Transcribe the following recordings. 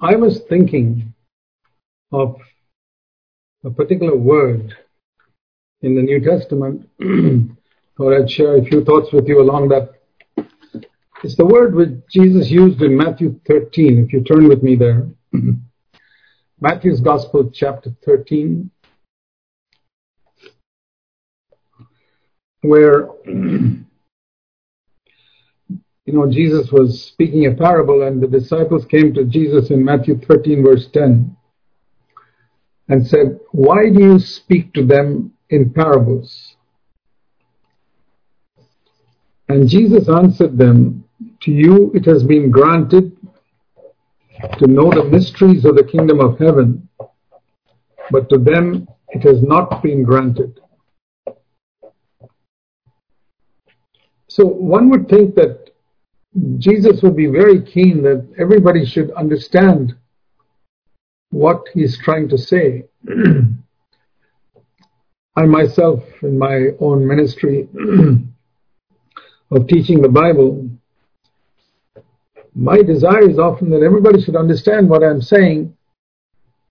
I was thinking of a particular word in the New Testament. Thought I'd share a few thoughts with you along that. It's the word which Jesus used in Matthew 13. If you turn with me there. Matthew's Gospel, chapter 13, where you know Jesus was speaking a parable, and the disciples came to Jesus in Matthew 13, verse 10, and said, "Why do you speak to them in parables?" And Jesus answered them, "To you it has been granted to know the mysteries of the kingdom of heaven, but to them it has not been granted. So one would think that Jesus would be very keen that everybody should understand what he's trying to say. I myself, in my own ministry of teaching the Bible, my desire is often that everybody should understand what I'm saying,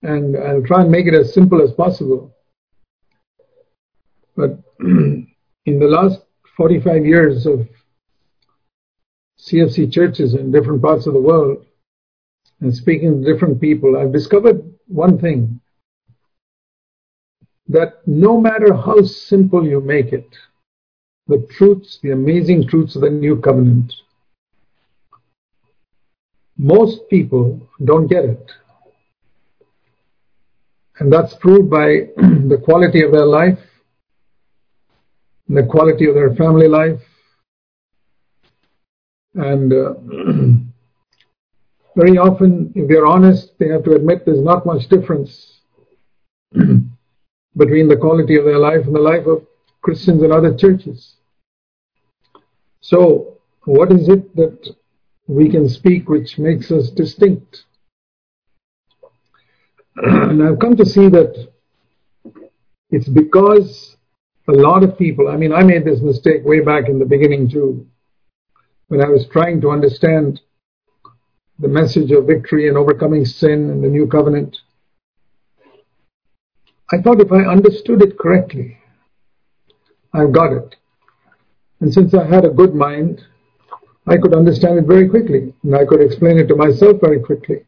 and I'll try and make it as simple as possible. But in the last 45 years of CFC churches in different parts of the world and speaking to different people, I've discovered one thing that no matter how simple you make it, the truths, the amazing truths of the new covenant, most people don't get it. And that's proved by the quality of their life, the quality of their family life, and uh, very often, if they're honest, they have to admit there's not much difference between the quality of their life and the life of Christians in other churches. So, what is it that we can speak which makes us distinct. and I've come to see that it's because a lot of people, I mean, I made this mistake way back in the beginning too, when I was trying to understand the message of victory and overcoming sin and the new covenant. I thought if I understood it correctly, I've got it. And since I had a good mind, I could understand it very quickly, and I could explain it to myself very quickly.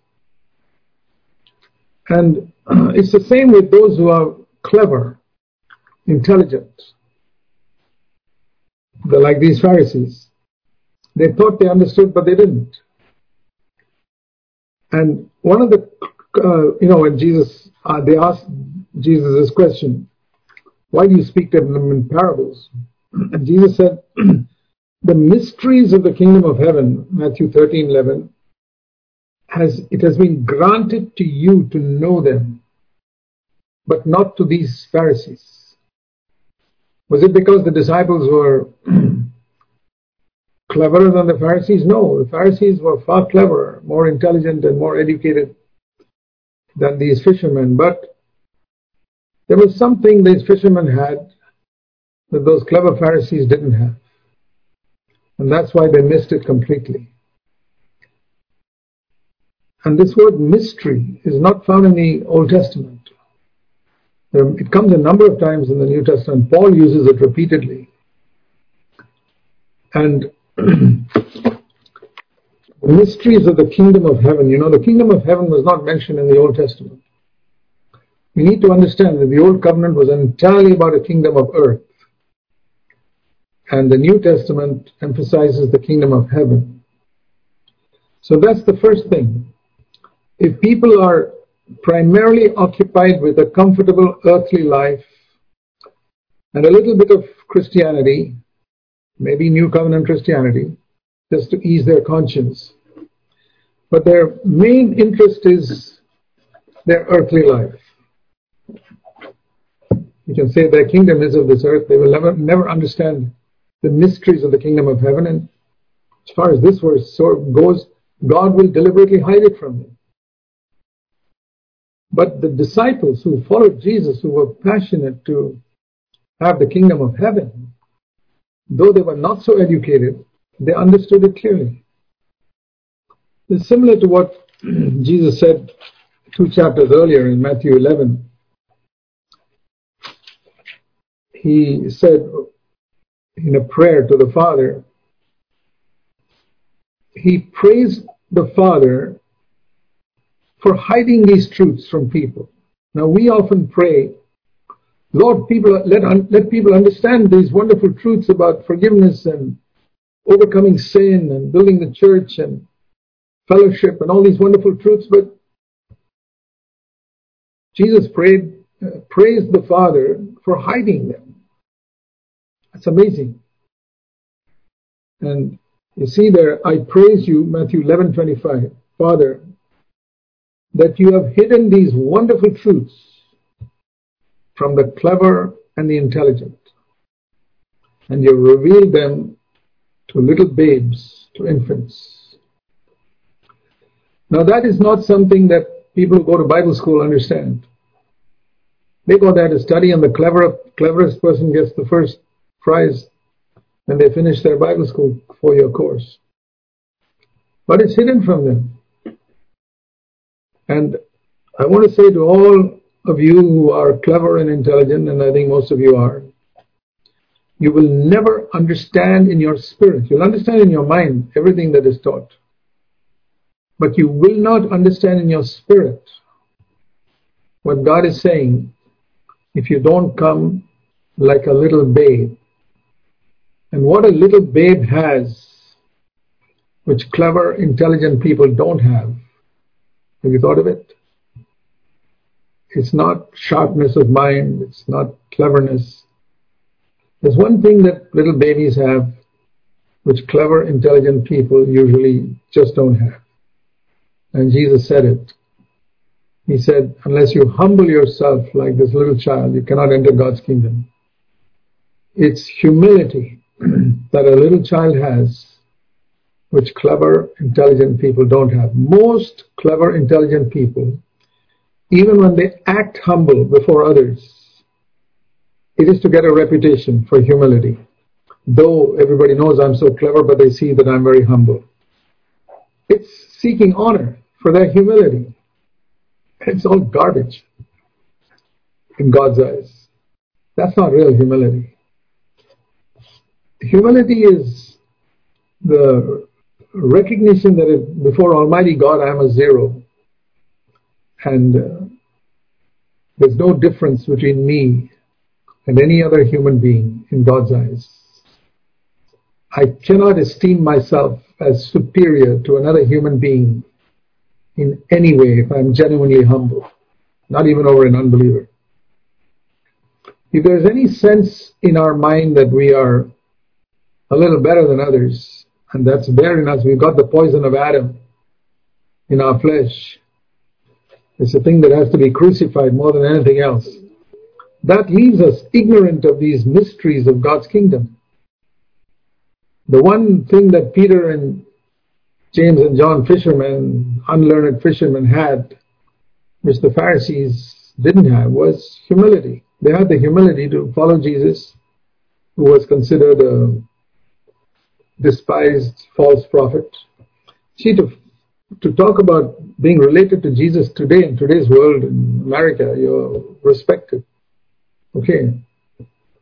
And it's the same with those who are clever, intelligent. They're like these Pharisees. They thought they understood, but they didn't. And one of the, uh, you know, when Jesus, uh, they asked Jesus this question, why do you speak to them in parables? And Jesus said, the mysteries of the kingdom of heaven, Matthew 13, 11, has, it has been granted to you to know them, but not to these Pharisees. Was it because the disciples were cleverer than the Pharisees? No, the Pharisees were far cleverer, more intelligent, and more educated than these fishermen. But there was something these fishermen had that those clever Pharisees didn't have. And that's why they missed it completely. And this word mystery is not found in the Old Testament. It comes a number of times in the New Testament. Paul uses it repeatedly. And the mysteries of the kingdom of heaven, you know, the kingdom of heaven was not mentioned in the Old Testament. We need to understand that the Old Covenant was entirely about a kingdom of earth. And the New Testament emphasizes the kingdom of heaven. So that's the first thing. If people are primarily occupied with a comfortable earthly life and a little bit of Christianity, maybe New Covenant Christianity, just to ease their conscience, but their main interest is their earthly life. You can say their kingdom is of this earth. They will never, never understand the mysteries of the kingdom of heaven. And as far as this verse goes, God will deliberately hide it from them. But the disciples who followed Jesus, who were passionate to have the kingdom of heaven, though they were not so educated, they understood it clearly. It's similar to what Jesus said two chapters earlier in Matthew 11, he said in a prayer to the Father, he praised the Father for hiding these truths from people. Now we often pray, Lord, people let let people understand these wonderful truths about forgiveness and overcoming sin and building the church and fellowship and all these wonderful truths, but Jesus prayed, uh, praised the Father for hiding them. That's amazing. And you see there, I praise you, Matthew 11, 25, Father, that you have hidden these wonderful truths from the clever and the intelligent, and you reveal them to little babes, to infants. Now that is not something that people who go to Bible school understand. They go there to study and the clever, cleverest person gets the first prize when they finish their Bible school four-year course. But it's hidden from them. And I want to say to all of you who are clever and intelligent, and I think most of you are, you will never understand in your spirit. You'll understand in your mind everything that is taught. But you will not understand in your spirit what God is saying if you don't come like a little babe. And what a little babe has, which clever, intelligent people don't have. Have you thought of it? It's not sharpness of mind, it's not cleverness. There's one thing that little babies have, which clever, intelligent people usually just don't have. And Jesus said it. He said, unless you humble yourself like this little child, you cannot enter God's kingdom. It's humility that a little child has, which clever, intelligent people don't have. Most clever, intelligent people, even when they act humble before others, it is to get a reputation for humility. Though everybody knows I'm so clever, but they see that I'm very humble. It's seeking honor for their humility. It's all garbage in God's eyes. That's not real humility. Humility is the recognition that before Almighty God I am a zero and uh, there's no difference between me and any other human being in God's eyes. I cannot esteem myself as superior to another human being in any way if I'm genuinely humble, not even over an unbeliever. If there's any sense in our mind that we are a little better than others, and that's there in us, we've got the poison of Adam in our flesh. It's a thing that has to be crucified more than anything else. That leaves us ignorant of these mysteries of God's kingdom. The one thing that Peter and James and John fishermen, unlearned fishermen had, which the Pharisees didn't have, was humility. They had the humility to follow Jesus, who was considered a despised false prophet. See, to, to talk about being related to Jesus today in today's world in America, you're respected. Okay,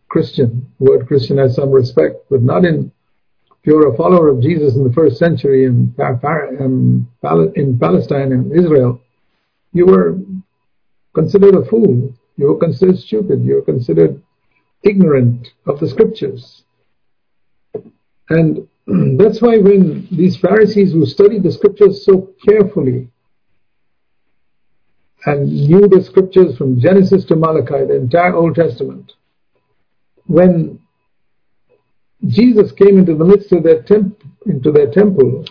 Christian, word Christian has some respect, but not in if you're a follower of Jesus in the first century in, um, in Palestine and Israel, you were considered a fool. You were considered stupid. You were considered ignorant of the scriptures. And that's why when these Pharisees who studied the scriptures so carefully and knew the scriptures from Genesis to Malachi, the entire Old Testament, when Jesus came into the midst of their temp- into their temple,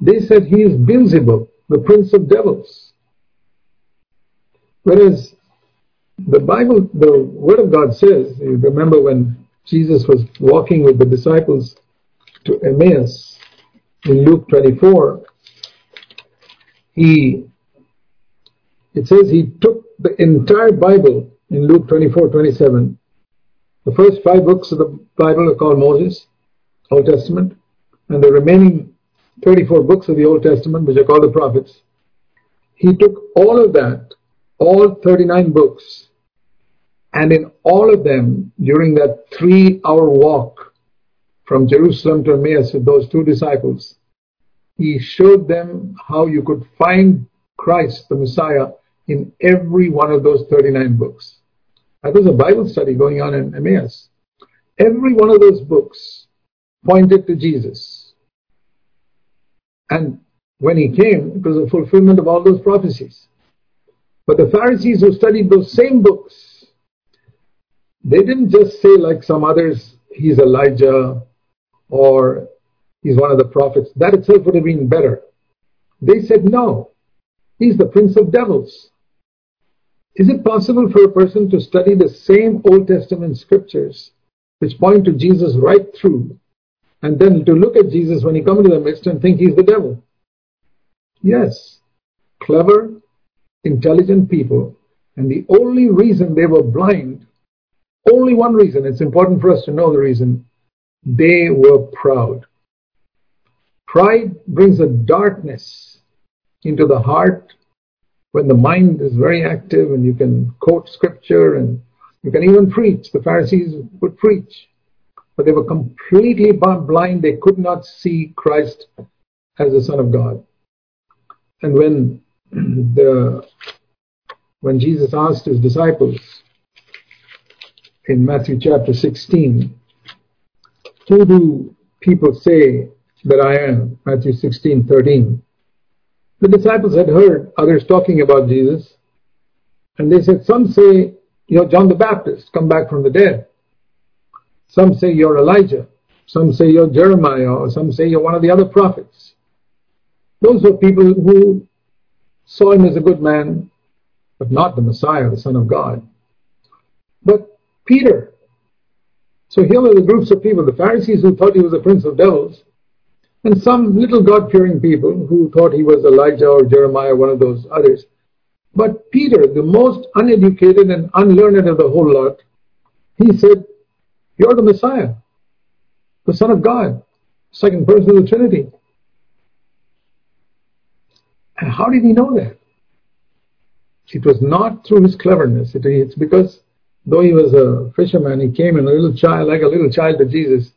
they said he is Beelzebub, the prince of devils. Whereas the Bible, the Word of God says, you remember when Jesus was walking with the disciples to Emmaus in Luke 24, he, it says he took the entire Bible in Luke 24, 27. The first five books of the Bible are called Moses, Old Testament, and the remaining 34 books of the Old Testament, which are called the prophets. He took all of that, all 39 books, and in all of them, during that three hour walk from Jerusalem to Emmaus with those two disciples, he showed them how you could find Christ, the Messiah, in every one of those 39 books. That was a Bible study going on in Emmaus. Every one of those books pointed to Jesus. And when he came, it was a fulfillment of all those prophecies. But the Pharisees who studied those same books, they didn't just say like some others, he's Elijah or he's one of the prophets. That itself would have been better. They said, no, he's the prince of devils. Is it possible for a person to study the same Old Testament scriptures which point to Jesus right through and then to look at Jesus when he comes to the midst and think he's the devil? Yes, clever, intelligent people, and the only reason they were blind, only one reason, it's important for us to know the reason, they were proud. Pride brings a darkness into the heart when the mind is very active and you can quote scripture and you can even preach. The Pharisees would preach, but they were completely blind. They could not see Christ as the Son of God. And when the when Jesus asked his disciples in Matthew chapter 16, who do people say that I am? Matthew 16, 13. The disciples had heard others talking about Jesus, and they said, Some say you're John the Baptist, come back from the dead. Some say you're Elijah. Some say you're Jeremiah, or some say you're one of the other prophets. Those were people who saw him as a good man, but not the Messiah, the Son of God. But Peter, so here were the groups of people, the Pharisees who thought he was a prince of devils, and some little God fearing people who thought he was Elijah or Jeremiah, one of those others. But Peter, the most uneducated and unlearned of the whole lot, he said, You're the Messiah, the Son of God, second person of the Trinity. And how did he know that? It was not through his cleverness. It, it's because though he was a fisherman, he came in a little child, like a little child to Jesus.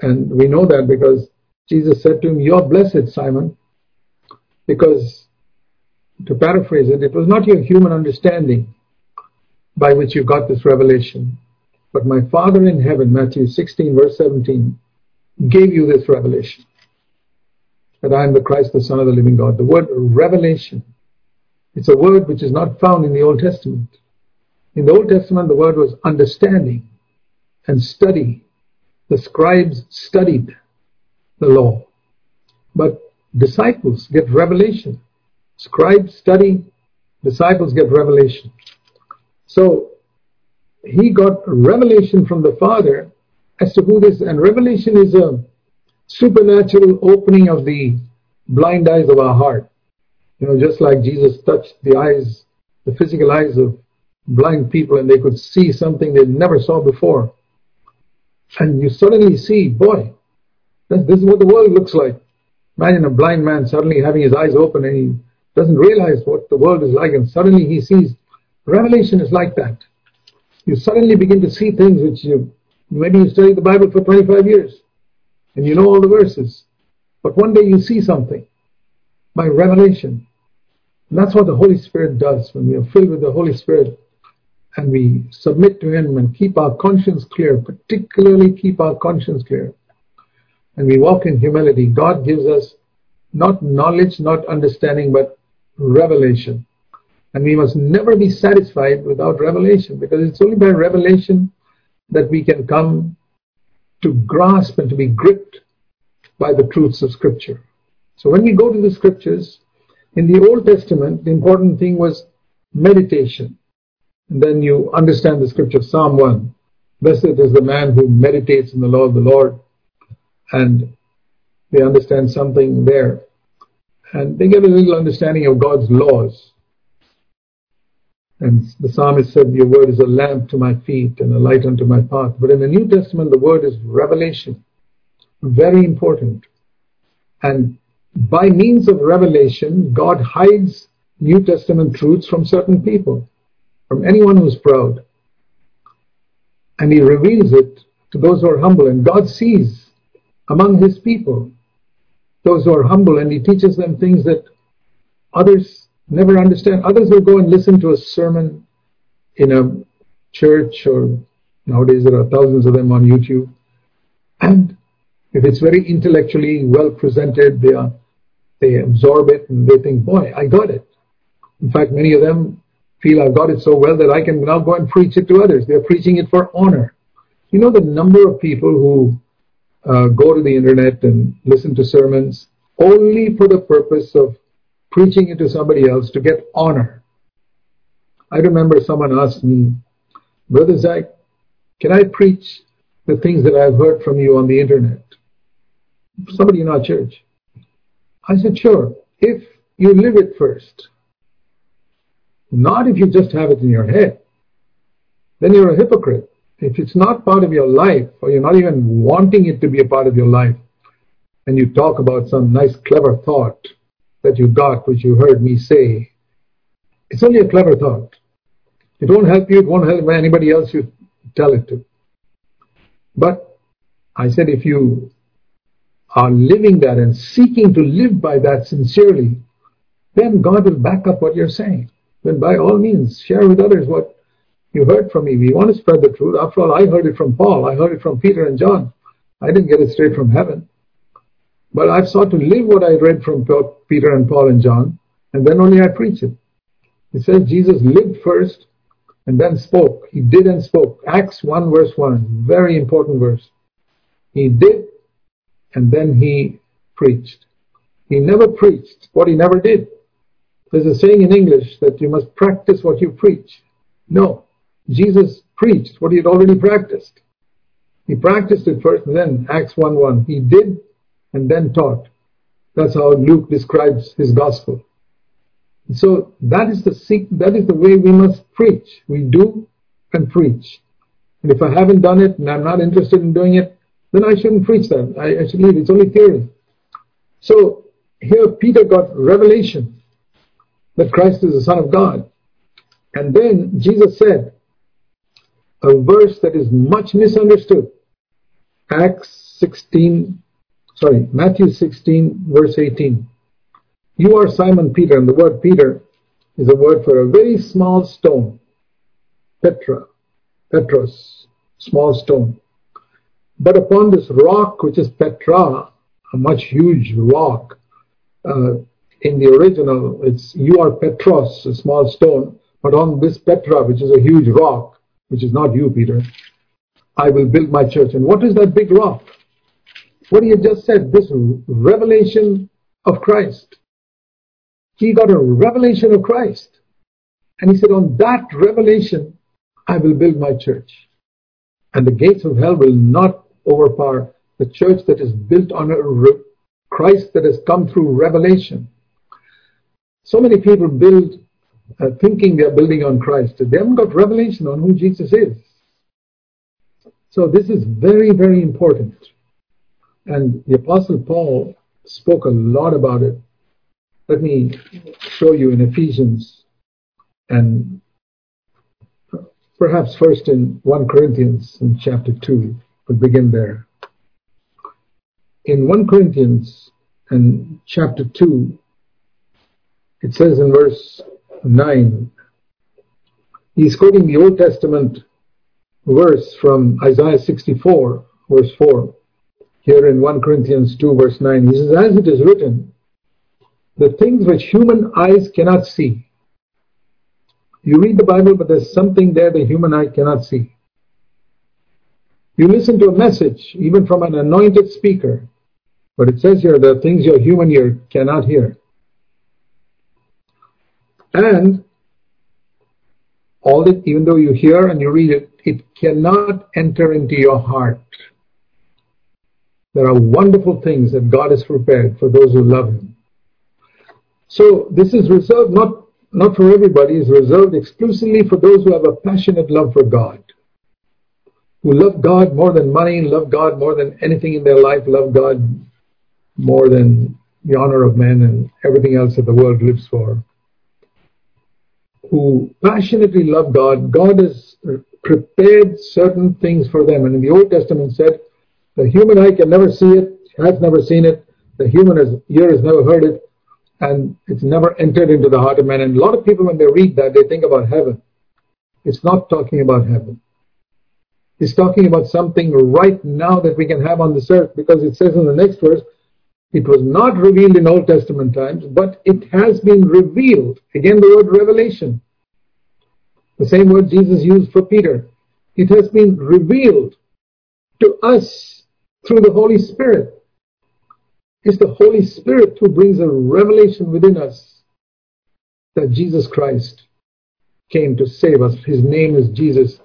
And we know that because Jesus said to him, You're blessed, Simon, because, to paraphrase it, it was not your human understanding by which you got this revelation, but my Father in heaven, Matthew 16, verse 17, gave you this revelation that I am the Christ, the Son of the living God. The word revelation, it's a word which is not found in the Old Testament. In the Old Testament, the word was understanding and study. The scribes studied the law. But disciples get revelation. Scribes study, disciples get revelation. So he got revelation from the Father as to who this, and revelation is a supernatural opening of the blind eyes of our heart. You know, just like Jesus touched the eyes, the physical eyes of blind people, and they could see something they never saw before. And you suddenly see, boy, this is what the world looks like. Imagine a blind man suddenly having his eyes open and he doesn't realize what the world is like, and suddenly he sees. Revelation is like that. You suddenly begin to see things which you maybe you studied the Bible for 25 years and you know all the verses, but one day you see something by revelation. And that's what the Holy Spirit does when we are filled with the Holy Spirit and we submit to Him and keep our conscience clear, particularly keep our conscience clear and we walk in humility, God gives us not knowledge, not understanding, but revelation. And we must never be satisfied without revelation because it's only by revelation that we can come to grasp and to be gripped by the truths of Scripture. So when we go to the Scriptures, in the Old Testament, the important thing was meditation. Then you understand the Scripture, Psalm 1. Blessed is the man who meditates in the law of the Lord and they understand something there. And they get a little understanding of God's laws. And the psalmist said, Your word is a lamp to my feet and a light unto my path. But in the New Testament, the word is revelation. Very important. And by means of revelation, God hides New Testament truths from certain people, from anyone who's proud. And He reveals it to those who are humble. And God sees among His people those who are humble and He teaches them things that others never understand. Others will go and listen to a sermon in a church or nowadays there are thousands of them on YouTube. And if it's very intellectually well presented, they are they absorb it and they think, boy, I got it. In fact, many of them feel I've got it so well that I can now go and preach it to others. They're preaching it for honor. You know the number of people who uh, go to the internet and listen to sermons only for the purpose of preaching it to somebody else to get honor. I remember someone asked me, Brother Zac, can I preach the things that I've heard from you on the internet? Somebody in our church. I said, sure, if you live it first. Not if you just have it in your head. Then you're a hypocrite. If it's not part of your life, or you're not even wanting it to be a part of your life, and you talk about some nice, clever thought that you got, which you heard me say, it's only a clever thought. It won't help you, it won't help anybody else you tell it to. But I said, if you are living that and seeking to live by that sincerely, then God will back up what you're saying. Then by all means, share with others what you heard from me. We want to spread the truth. After all, I heard it from Paul. I heard it from Peter and John. I didn't get it straight from heaven. But I've sought to live what I read from Peter and Paul and John, and then only I preach it. It says Jesus lived first and then spoke. He did and spoke. Acts 1 verse 1, very important verse. He did and then he preached. He never preached what he never did. There's a saying in English that you must practice what you preach. No, Jesus preached what he had already practiced. He practiced it first then Acts 1.1. He did and then taught. That's how Luke describes his gospel. So that is the seek, that is the way we must preach. We do and preach. And if I haven't done it and I'm not interested in doing it, then I shouldn't preach that. I, I should leave. It's only theory. So here Peter got revelation that Christ is the Son of God. And then Jesus said a verse that is much misunderstood. Acts 16, sorry, Matthew 16, verse 18. You are Simon Peter, and the word Peter is a word for a very small stone. Petra, Petros, small stone. But upon this rock, which is Petra, a much huge rock, uh, in the original, it's you are Petros, a small stone, but on this Petra, which is a huge rock, which is not you, Peter, I will build my church. And what is that big rock? What he had just said, this revelation of Christ. He got a revelation of Christ. And he said, on that revelation, I will build my church. And the gates of hell will not overpower the church that is built on a re- Christ that has come through revelation. So many people build uh, thinking they're building on Christ. They haven't got revelation on who Jesus is. So this is very, very important. And the Apostle Paul spoke a lot about it. Let me show you in Ephesians and perhaps first in 1 Corinthians in chapter 2. We'll begin there. In 1 Corinthians and chapter 2, it says in verse 9, he's quoting the Old Testament verse from Isaiah 64, verse 4. Here in 1 Corinthians 2, verse 9, he says, As it is written, the things which human eyes cannot see. You read the Bible, but there's something there the human eye cannot see. You listen to a message, even from an anointed speaker, but it says here the things your human ear cannot hear. And all that, even though you hear and you read it, it cannot enter into your heart. There are wonderful things that God has prepared for those who love Him. So this is reserved not, not for everybody, it's reserved exclusively for those who have a passionate love for God who love God more than money, love God more than anything in their life, love God more than the honor of men and everything else that the world lives for, who passionately love God, God has prepared certain things for them. And in the Old Testament said, the human eye can never see it, has never seen it, the human ear has never heard it, and it's never entered into the heart of man. And a lot of people, when they read that, they think about heaven. It's not talking about heaven. It's talking about something right now that we can have on this earth because it says in the next verse, it was not revealed in Old Testament times, but it has been revealed. Again, the word revelation. The same word Jesus used for Peter. It has been revealed to us through the Holy Spirit. It's the Holy Spirit who brings a revelation within us that Jesus Christ came to save us. His name is Jesus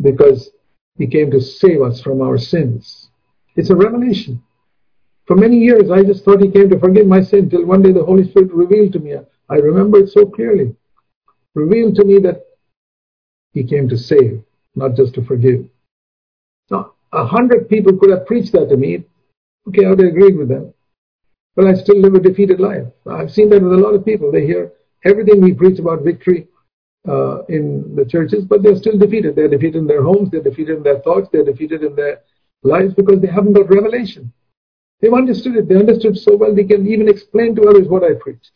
because he came to save us from our sins. It's a revelation. For many years, I just thought he came to forgive my sin till one day the Holy Spirit revealed to me. I remember it so clearly. Revealed to me that he came to save, not just to forgive. Now, a hundred people could have preached that to me. Okay, I would have agreed with them. But I still live a defeated life. I've seen that with a lot of people. They hear everything we preach about victory uh, in the churches, but they're still defeated. They're defeated in their homes, they're defeated in their thoughts, they're defeated in their lives because they haven't got revelation. They've understood it. They understood so well they can even explain to others what I preached.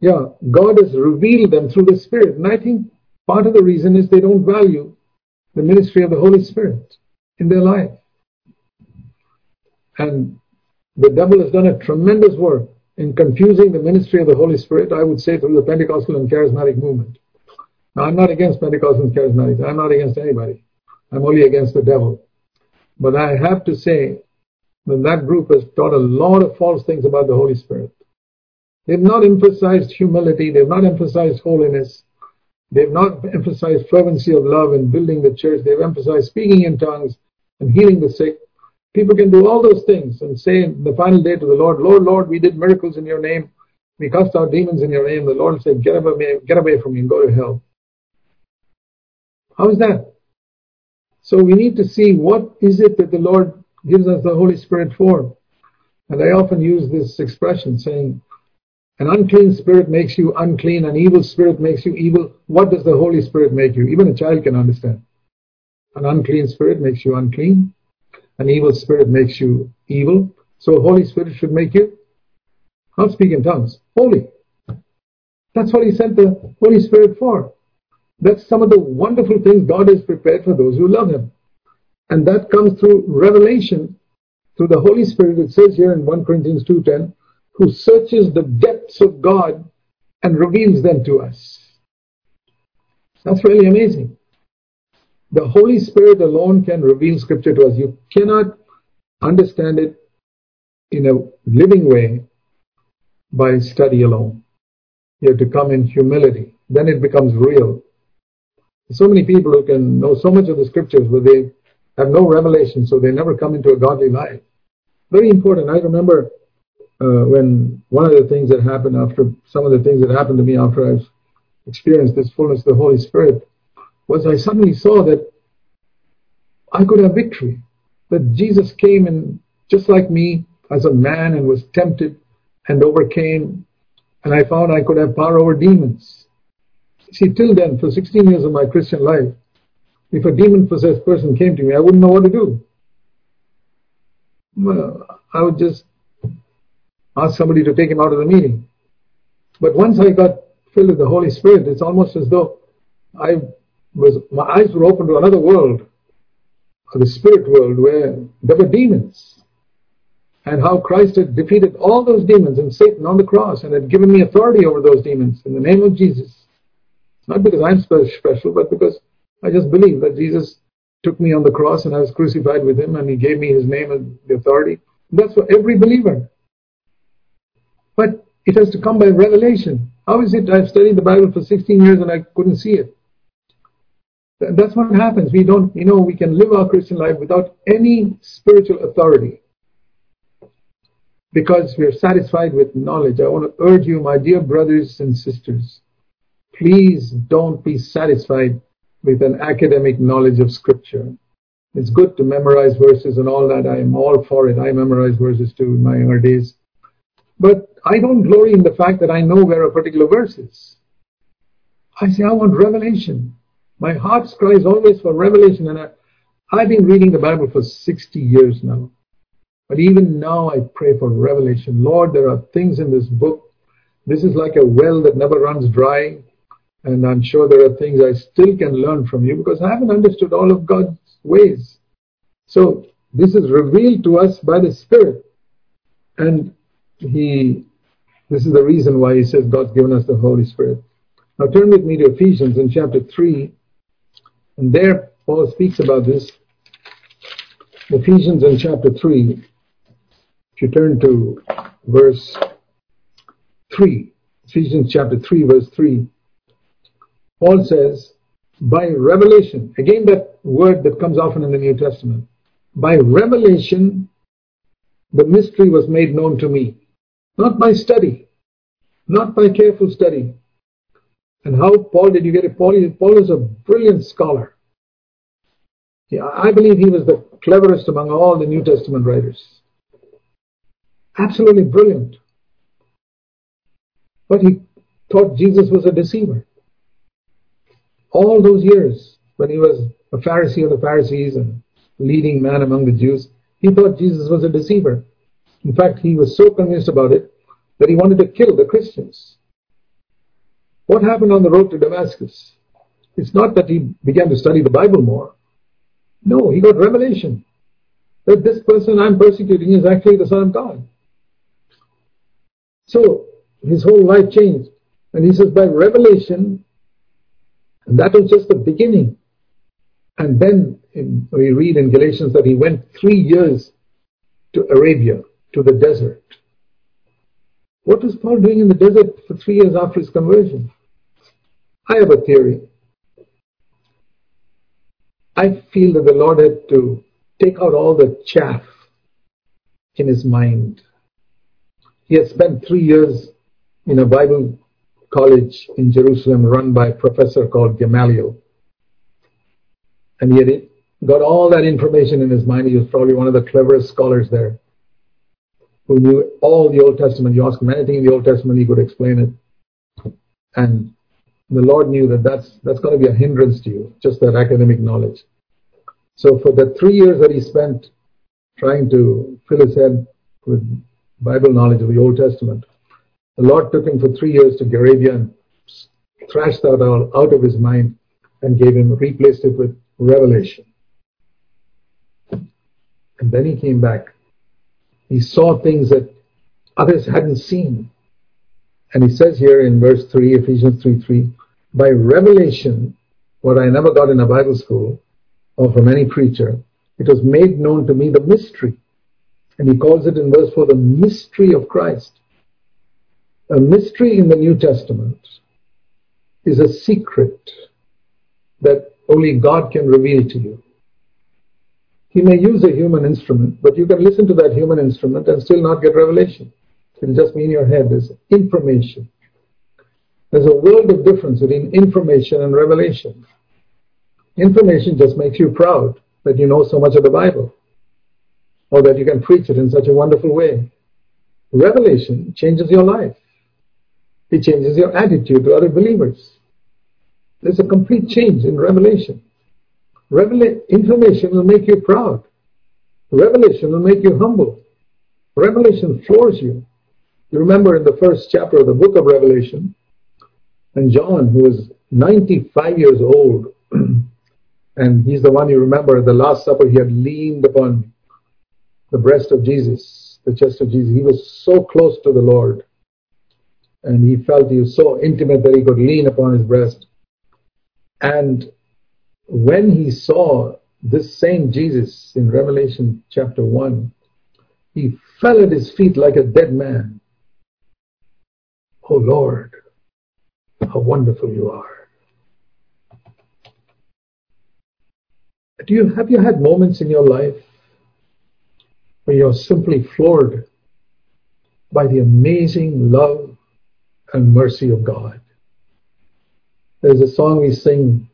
Yeah, God has revealed them through the Spirit. And I think part of the reason is they don't value the ministry of the Holy Spirit in their life. And the devil has done a tremendous work in confusing the ministry of the Holy Spirit, I would say, through the Pentecostal and charismatic movement. Now, I'm not against Pentecostals and charismatics. I'm not against anybody. I'm only against the devil. But I have to say that that group has taught a lot of false things about the Holy Spirit. They've not emphasized humility. They've not emphasized holiness. They've not emphasized fervency of love and building the church. They've emphasized speaking in tongues and healing the sick. People can do all those things and say in the final day to the Lord, Lord, Lord, we did miracles in your name. We cast out demons in your name. The Lord said, get away, get away from me and go to hell. How is that? So we need to see what is it that the Lord gives us the Holy Spirit for. And I often use this expression saying, an unclean spirit makes you unclean, an evil spirit makes you evil. What does the Holy Spirit make you? Even a child can understand. An unclean spirit makes you unclean. An evil spirit makes you evil. So Holy Spirit should make you not speak in tongues, holy. That's what He sent the Holy Spirit for. That's some of the wonderful things God has prepared for those who love Him. And that comes through revelation, through the Holy Spirit. It says here in 1 Corinthians 2.10, who searches the depths of God and reveals them to us. That's really amazing. The Holy Spirit alone can reveal Scripture to us. You cannot understand it in a living way by study alone. You have to come in humility. Then it becomes real. So many people who can know so much of the Scriptures, but they have no revelation, so they never come into a godly life. Very important. I remember uh, when one of the things that happened after some of the things that happened to me after I've experienced this fullness of the Holy Spirit was I suddenly saw that I could have victory. That Jesus came and just like me as a man and was tempted and overcame, and I found I could have power over demons. See, till then, for 16 years of my Christian life, if a demon possessed person came to me, I wouldn't know what to do. Well, I would just ask somebody to take him out of the meeting. But once I got filled with the Holy Spirit, it's almost as though I was, my eyes were open to another world, the spirit world, where there were demons. And how Christ had defeated all those demons and Satan on the cross and had given me authority over those demons in the name of Jesus. Not because I'm special, but because I just believe that Jesus took me on the cross and I was crucified with him and he gave me his name and the authority. That's for every believer. But it has to come by revelation. How is it I've studied the Bible for 16 years and I couldn't see it? That's what happens. We don't, you know, we can live our Christian life without any spiritual authority because we are satisfied with knowledge. I want to urge you, my dear brothers and sisters, please don't be satisfied with an academic knowledge of Scripture. It's good to memorize verses and all that. I am all for it. I memorize verses too in my younger days. But I don't glory in the fact that I know where a particular verse is. I say, I want revelation. My heart's cry is always for revelation. And I, I've been reading the Bible for 60 years now. But even now I pray for revelation. Lord, there are things in this book. This is like a well that never runs dry. And I'm sure there are things I still can learn from you because I haven't understood all of God's ways. So this is revealed to us by the Spirit. And he, this is the reason why he says God's given us the Holy Spirit. Now turn with me to Ephesians in chapter 3. And there Paul speaks about this. Ephesians in chapter 3. If you turn to verse 3, Ephesians chapter 3, verse 3, Paul says, by revelation, again that word that comes often in the New Testament, by revelation, the mystery was made known to me. Not by study, not by careful study. And how, Paul, did you get it? Paul, Paul is a brilliant scholar. Yeah, I believe he was the cleverest among all the New Testament writers. Absolutely brilliant. But he thought Jesus was a deceiver. All those years when he was a Pharisee of the Pharisees and leading man among the Jews, he thought Jesus was a deceiver. In fact, he was so convinced about it that he wanted to kill the Christians. What happened on the road to Damascus? It's not that he began to study the Bible more. No, he got revelation that this person I'm persecuting is actually the Son of God. So his whole life changed. And he says, by revelation, and that was just the beginning. And then in, we read in Galatians that he went three years to Arabia, to the desert. What was Paul doing in the desert for three years after his conversion? I have a theory. I feel that the Lord had to take out all the chaff in his mind he had spent three years in a Bible college in Jerusalem run by a professor called Gamaliel. And he had got all that information in his mind. He was probably one of the cleverest scholars there who knew all the Old Testament. You ask him anything in the Old Testament, he could explain it. And the Lord knew that that's, that's going to be a hindrance to you, just that academic knowledge. So for the three years that he spent trying to fill his head with Bible knowledge of the Old Testament. The Lord took him for three years to Arabia and thrashed that all out of his mind and gave him, replaced it with revelation. And then he came back. He saw things that others hadn't seen. And he says here in verse 3, Ephesians 3 3, by revelation, what I never got in a Bible school or from any preacher, it was made known to me the mystery and he calls it in verse 4 the mystery of Christ. A mystery in the New Testament is a secret that only God can reveal to you. He may use a human instrument, but you can listen to that human instrument and still not get revelation. It'll just be in your head. There's information. There's a world of difference between information and revelation. Information just makes you proud that you know so much of the Bible or that you can preach it in such a wonderful way. Revelation changes your life. It changes your attitude to other believers. There's a complete change in revelation. Revela- information will make you proud. Revelation will make you humble. Revelation floors you. You remember in the first chapter of the book of Revelation, and John, who was 95 years old, and he's the one you remember at the Last Supper, he had leaned upon the breast of Jesus, the chest of Jesus. He was so close to the Lord. And he felt he was so intimate that he could lean upon his breast. And when he saw this same Jesus in Revelation chapter 1, he fell at his feet like a dead man. Oh Lord, how wonderful you are. Do you, have you had moments in your life where you're simply floored by the amazing love and mercy of God. There's a song we sing,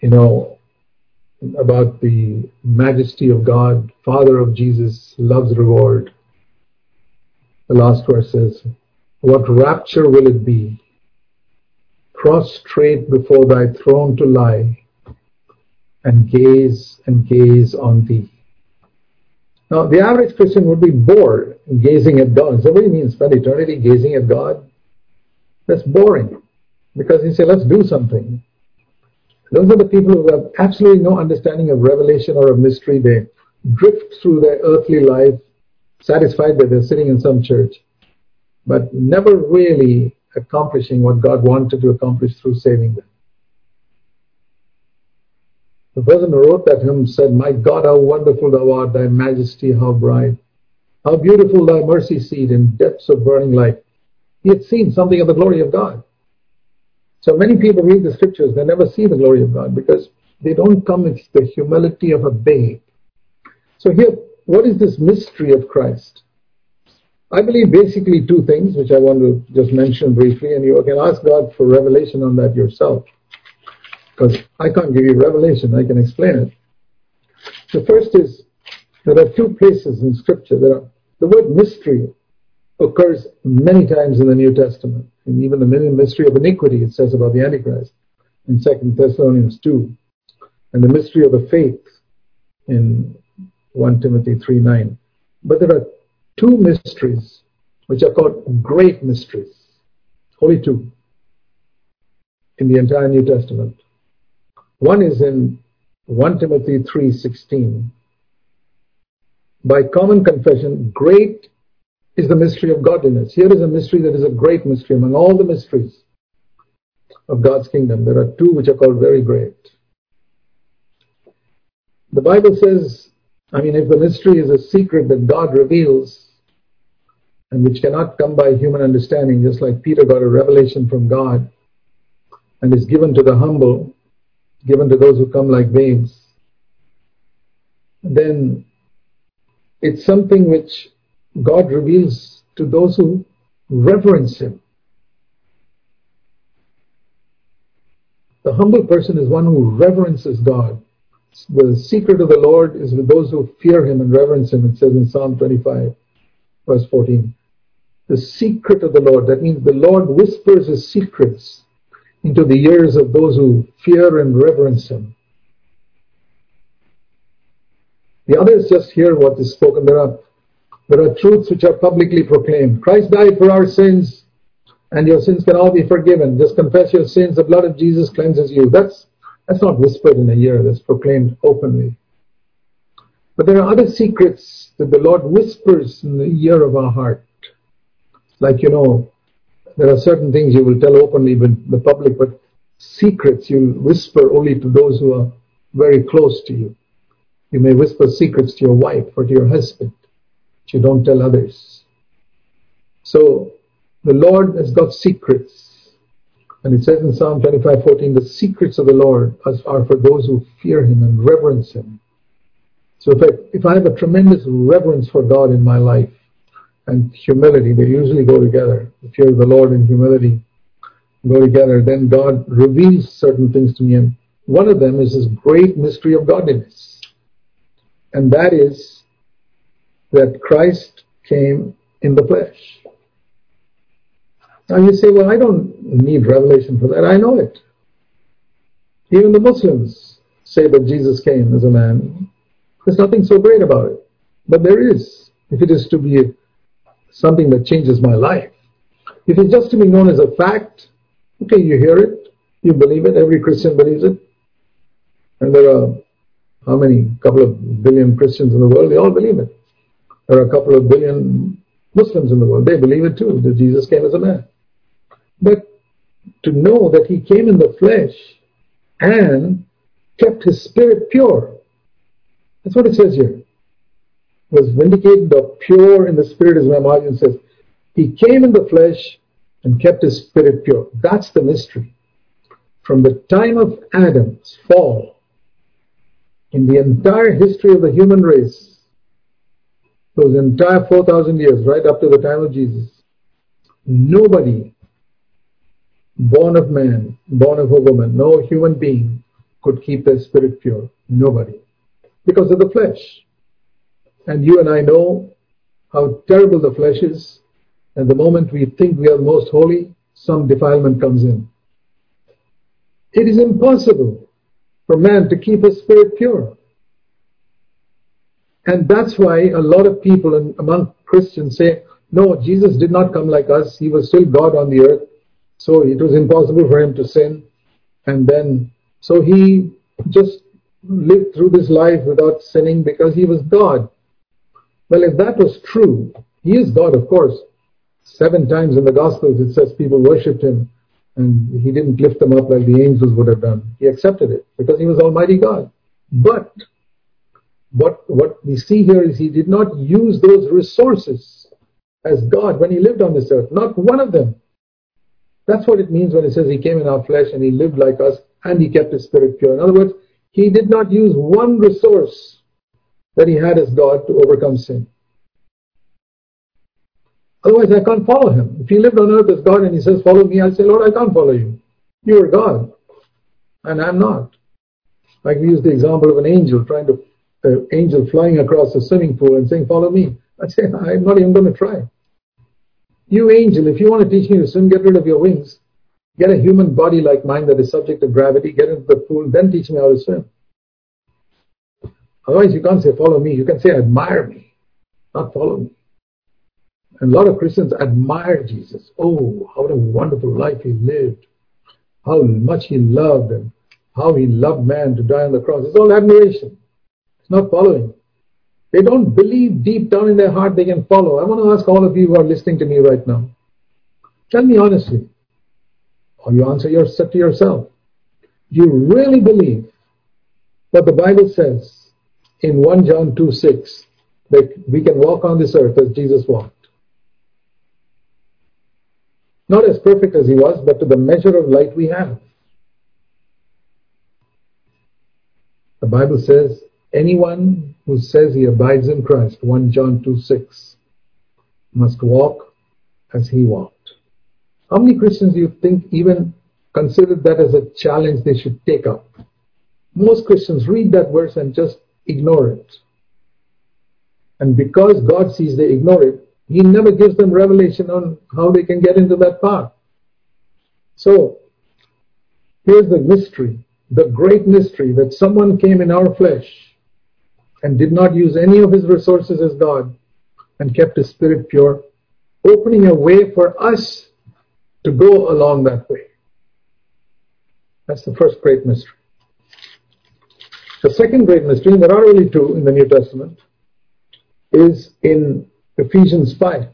you know, about the majesty of God, Father of Jesus, loves reward. The last verse says, What rapture will it be? Prostrate before thy throne to lie and gaze and gaze on thee. Now, the average Christian would be bored gazing at God. So, what do you mean spend eternity gazing at God? That's boring. Because he said, let's do something. Those are the people who have absolutely no understanding of revelation or of mystery. They drift through their earthly life, satisfied that they're sitting in some church, but never really accomplishing what God wanted to accomplish through saving them. The person who wrote that hymn said, My God, how wonderful thou art, thy majesty, how bright. How beautiful thy mercy seat in depths of burning light. He had seen something of the glory of God. So many people read the scriptures, they never see the glory of God because they don't come with the humility of a babe. So here, what is this mystery of Christ? I believe basically two things, which I want to just mention briefly, and you can ask God for revelation on that yourself. Because I can't give you revelation, I can explain it. The first is there are two places in Scripture. There are, the word mystery occurs many times in the New Testament. And even the mystery of iniquity, it says about the Antichrist in 2 Thessalonians 2. And the mystery of the faith in 1 Timothy 3 9. But there are two mysteries which are called great mysteries. Only two in the entire New Testament. One is in 1 Timothy 3:16. By common confession, great is the mystery of godliness. Here is a mystery that is a great mystery among all the mysteries of God's kingdom. There are two which are called very great. The Bible says, I mean, if the mystery is a secret that God reveals and which cannot come by human understanding, just like Peter got a revelation from God and is given to the humble, given to those who come like babes, then it's something which God reveals to those who reverence Him. The humble person is one who reverences God. The secret of the Lord is with those who fear Him and reverence Him, it says in Psalm 25, verse 14. The secret of the Lord, that means the Lord whispers His secrets into the ears of those who fear and reverence Him. The others just hear what is spoken. There are there are truths which are publicly proclaimed. Christ died for our sins, and your sins can all be forgiven. Just confess your sins. The blood of Jesus cleanses you. That's that's not whispered in a ear. That's proclaimed openly. But there are other secrets that the Lord whispers in the ear of our heart. Like you know, there are certain things you will tell openly with the public, but secrets you whisper only to those who are very close to you. You may whisper secrets to your wife or to your husband but you don't tell others. So the Lord has got secrets. And it says in Psalm 25:14, the secrets of the Lord are for those who fear him and reverence him. So if I, if I have a tremendous reverence for God in my life and humility, they usually go together. The fear of the Lord and humility go together, then God reveals certain things to me. And one of them is this great mystery of godliness. And that is that Christ came in the flesh. Now you say, well, I don't need revelation for that. I know it. Even the Muslims say that Jesus came as a man. There's nothing so great about it. But there is, if it is to be something that changes my life. If it's just to be known as a fact, okay, you hear it, you believe it, every Christian believes it. And there are how many? Couple of billion Christians in the world, they all believe it. There are a couple of billion Muslims in the world. They believe it too, that Jesus came as a man. But to know that he came in the flesh and kept his spirit pure. That's what it says here. Was vindicated of pure in the spirit, as my margin says. He came in the flesh and kept his spirit pure. That's the mystery. From the time of Adam's fall, in the entire history of the human race, those entire 4,000 years, right up to the time of Jesus, nobody born of man, born of a woman, no human being could keep their spirit pure. Nobody. Because of the flesh. And you and I know how terrible the flesh is. And the moment we think we are most holy, some defilement comes in. It is impossible for man to keep his spirit pure. And that's why a lot of people in, among Christians say, no, Jesus did not come like us. He was still God on the earth. So it was impossible for him to sin. And then, so he just lived through this life without sinning because he was God. Well, if that was true, he is God, of course. Seven times in the Gospels it says people worshipped him and he didn't lift them up like the angels would have done. He accepted it because he was Almighty God. But what, what we see here is he did not use those resources as God when he lived on this earth. Not one of them. That's what it means when it says he came in our flesh and he lived like us and he kept his spirit pure. In other words, he did not use one resource that he had as God to overcome sin. Otherwise, I can't follow him. If he lived on earth as God and he says, Follow me, I'll say, Lord, I can't follow you. You are God, and I'm not. Like we use the example of an angel trying to, uh, angel flying across a swimming pool and saying, Follow me. I say, I'm not even going to try. You angel, if you want to teach me to swim, get rid of your wings. Get a human body like mine that is subject to gravity, get into the pool, then teach me how to swim. Otherwise, you can't say, follow me. You can say, admire me, not follow me. A lot of Christians admire Jesus. Oh, what a wonderful life he lived. How much he loved and how he loved man to die on the cross. It's all admiration. It's not following. They don't believe deep down in their heart they can follow. I want to ask all of you who are listening to me right now. Tell me honestly, or you answer your, to yourself. Do you really believe what the Bible says in 1 John 2 6 that we can walk on this earth as Jesus walked? Not as perfect as he was, but to the measure of light we have. The Bible says, anyone who says he abides in Christ, 1 John 2 6, must walk as he walked. How many Christians do you think even consider that as a challenge they should take up? Most Christians read that verse and just ignore it. And because God sees they ignore it, He never gives them revelation on how they can get into that path. So, here's the mystery, the great mystery that someone came in our flesh and did not use any of his resources as God and kept his spirit pure, opening a way for us to go along that way. That's the first great mystery. The second great mystery, and there are only two in the New Testament, is in Ephesians 5,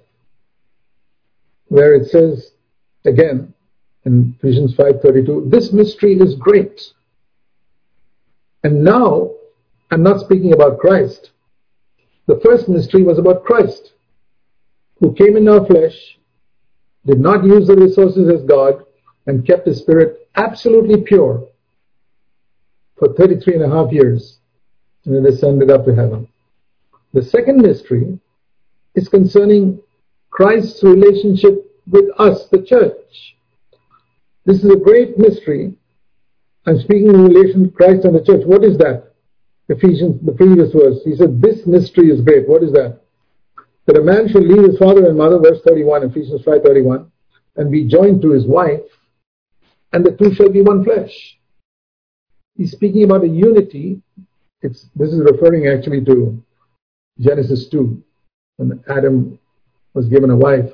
where it says, again, in Ephesians 5.32, this mystery is great. And now, I'm not speaking about Christ. The first mystery was about Christ, who came in our flesh, did not use the resources as God, and kept his spirit absolutely pure for 33 and a half years, and then ascended up to heaven. The second mystery is concerning Christ's relationship with us, the church. This is a great mystery. I'm speaking in relation to Christ and the church. What is that? Ephesians, the previous verse. He said, This mystery is great. What is that? that a man shall leave his father and mother, verse 31, Ephesians 5.31, and be joined to his wife, and the two shall be one flesh. He's speaking about a unity. It's, this is referring actually to Genesis 2, when Adam was given a wife.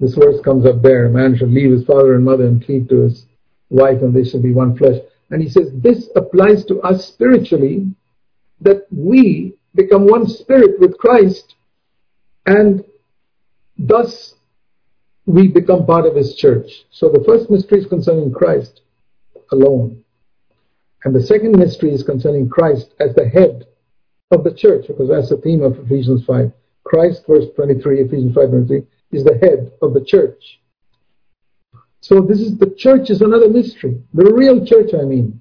This verse comes up there. A man shall leave his father and mother and cleave to his wife, and they shall be one flesh. And he says this applies to us spiritually, that we become one spirit with Christ and thus we become part of his church. So the first mystery is concerning Christ alone. And the second mystery is concerning Christ as the head of the church, because that's the theme of Ephesians 5. Christ, verse 23, Ephesians 5, 23, is the head of the church. So this is the church is another mystery. The real church, I mean,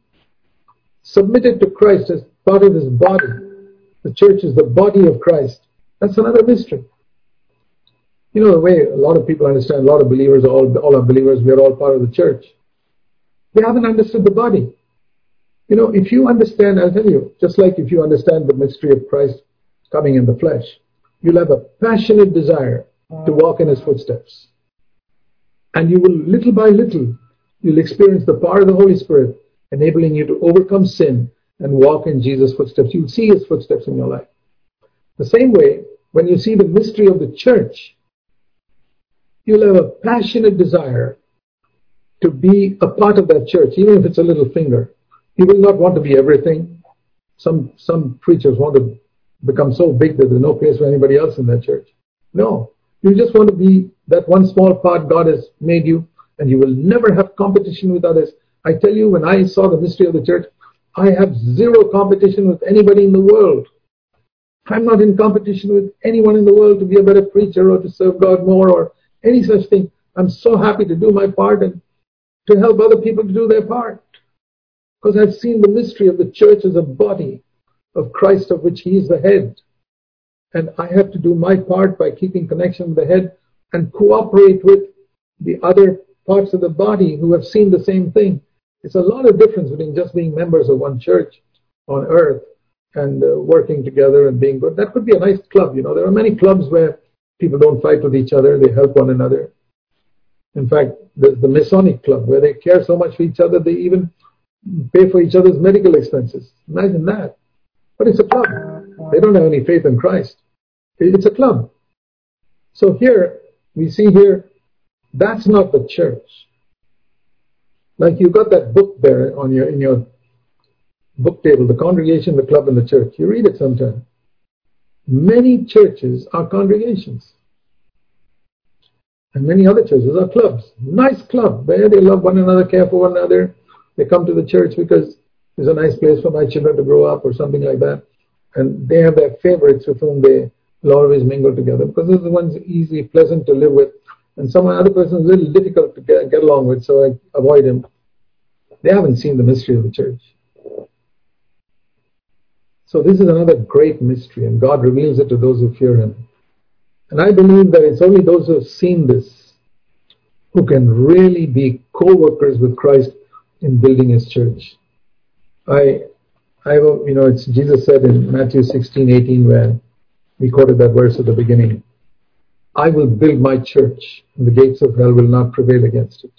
submitted to Christ as part of his body. The church is the body of Christ. That's another mystery. You know, the way a lot of people understand, a lot of believers, all, all are believers, we are all part of the church. They haven't understood the body. You know, if you understand, I'll tell you, just like if you understand the mystery of Christ coming in the flesh, you'll have a passionate desire to walk in his footsteps. And you will, little by little, you'll experience the power of the Holy Spirit enabling you to overcome sin and walk in Jesus' footsteps. You'll see his footsteps in your life. The same way, when you see the mystery of the church, you'll have a passionate desire to be a part of that church, even if it's a little finger. You will not want to be everything. Some some preachers want to become so big that there's no place for anybody else in that church. No. You just want to be that one small part God has made you, and you will never have competition with others. I tell you, when I saw the mystery of the church, I have zero competition with anybody in the world. I'm not in competition with anyone in the world to be a better preacher or to serve God more or any such thing. I'm so happy to do my part and to help other people to do their part. Because I've seen the mystery of the church as a body of Christ of which he is the head. And I have to do my part by keeping connection with the head and cooperate with the other parts of the body who have seen the same thing. It's a lot of difference between just being members of one church on earth and uh, working together and being good. That could be a nice club, you know. There are many clubs where people don't fight with each other, they help one another. In fact, the, the Masonic club, where they care so much for each other, they even pay for each other's medical expenses. Imagine that. But it's a club. They don't have any faith in Christ. It's a club. So here, we see here, that's not the church. Like you got that book there on your, in your book table, the congregation, the club, and the church. You read it sometime. Many churches are congregations. And many other churches are clubs. Nice club where they love one another, care for one another. They come to the church because it's a nice place for my children to grow up or something like that. And they have their favorites with whom they will always mingle together because those are the ones easy, pleasant to live with. And some other person is a little difficult to get, get along with, so I avoid him. They haven't seen the mystery of the church. So this is another great mystery, and God reveals it to those who fear Him. And I believe that it's only those who have seen this who can really be co-workers with Christ in building His church. I, I, you know, it's Jesus said in Matthew 16, 18, where we quoted that verse at the beginning. I will build my church, and the gates of hell will not prevail against it.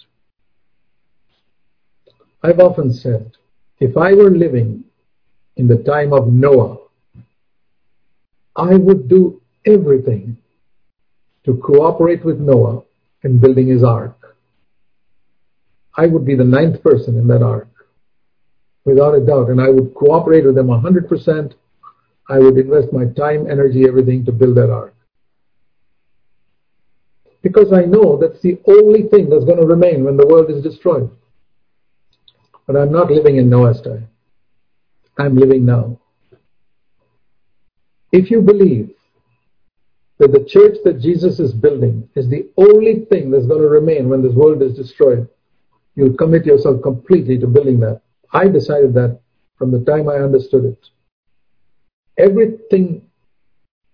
I've often said, if I were living in the time of Noah, I would do everything to cooperate with Noah in building his ark. I would be the ninth person in that ark, without a doubt, and I would cooperate with them 100%. I would invest my time, energy, everything to build that ark. Because I know that's the only thing that's going to remain when the world is destroyed. But I'm not living in Noah's time. I'm living now. If you believe that the church that Jesus is building is the only thing that's going to remain when this world is destroyed, you'll commit yourself completely to building that. I decided that from the time I understood it. Everything,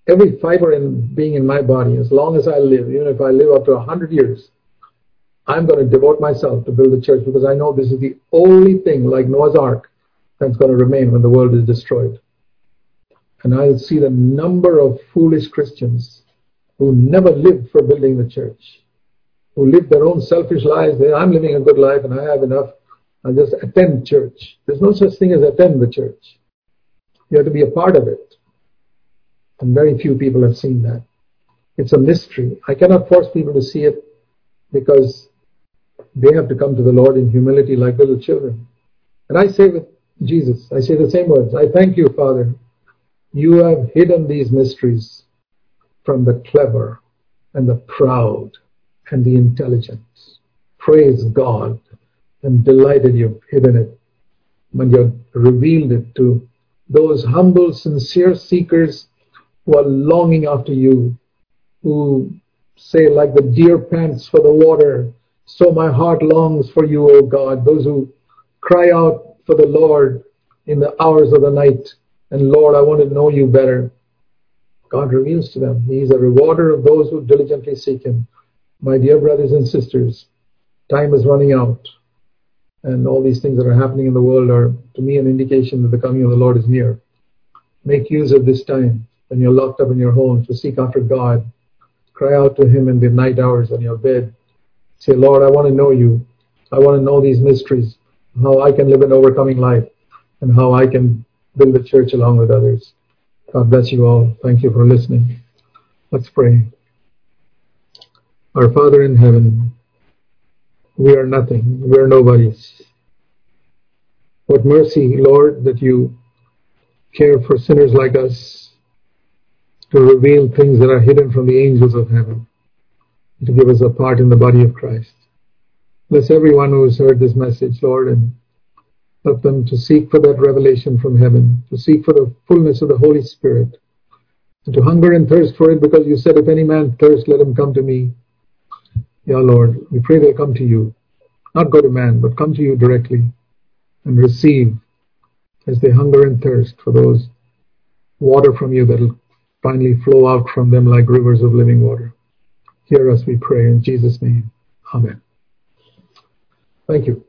every fiber in being in my body, as long as I live, even if I live up to a hundred years, I'm going to devote myself to build the church because I know this is the only thing like Noah's Ark that's going to remain when the world is destroyed. And I see the number of foolish Christians who never lived for building the church, who live their own selfish lives. I'm living a good life and I have enough. I'll just attend church. There's no such thing as attend the church. You have to be a part of it. And very few people have seen that. It's a mystery. I cannot force people to see it because they have to come to the Lord in humility like little children. And I say with Jesus. I say the same words. I thank you, Father. You have hidden these mysteries from the clever and the proud and the intelligent. Praise God. I'm delighted you've hidden it when you've revealed it to those humble, sincere seekers who are longing after you, who say, like the deer pants for the water, so my heart longs for you, O God. Those who cry out for the Lord in the hours of the night. And Lord, I want to know you better. God reveals to them. He is a rewarder of those who diligently seek him. My dear brothers and sisters, time is running out. And all these things that are happening in the world are, to me, an indication that the coming of the Lord is near. Make use of this time when you're locked up in your home to seek after God. Cry out to Him in the night hours on your bed. Say, Lord, I want to know you. I want to know these mysteries, how I can live an overcoming life, and how I can build the church along with others. God bless you all. Thank you for listening. Let's pray. Our Father in heaven, we are nothing. We are nobodies. What mercy, Lord, that you care for sinners like us to reveal things that are hidden from the angels of heaven, to give us a part in the body of Christ. Bless everyone who has heard this message, Lord, and help them to seek for that revelation from heaven, to seek for the fullness of the Holy Spirit, and to hunger and thirst for it because you said, if any man thirst, let him come to me. Yeah, Lord, we pray they'll come to you. Not go to man, but come to you directly and receive as they hunger and thirst for those water from you that will finally flow out from them like rivers of living water. Hear us, we pray, in Jesus' name. Amen. Thank you.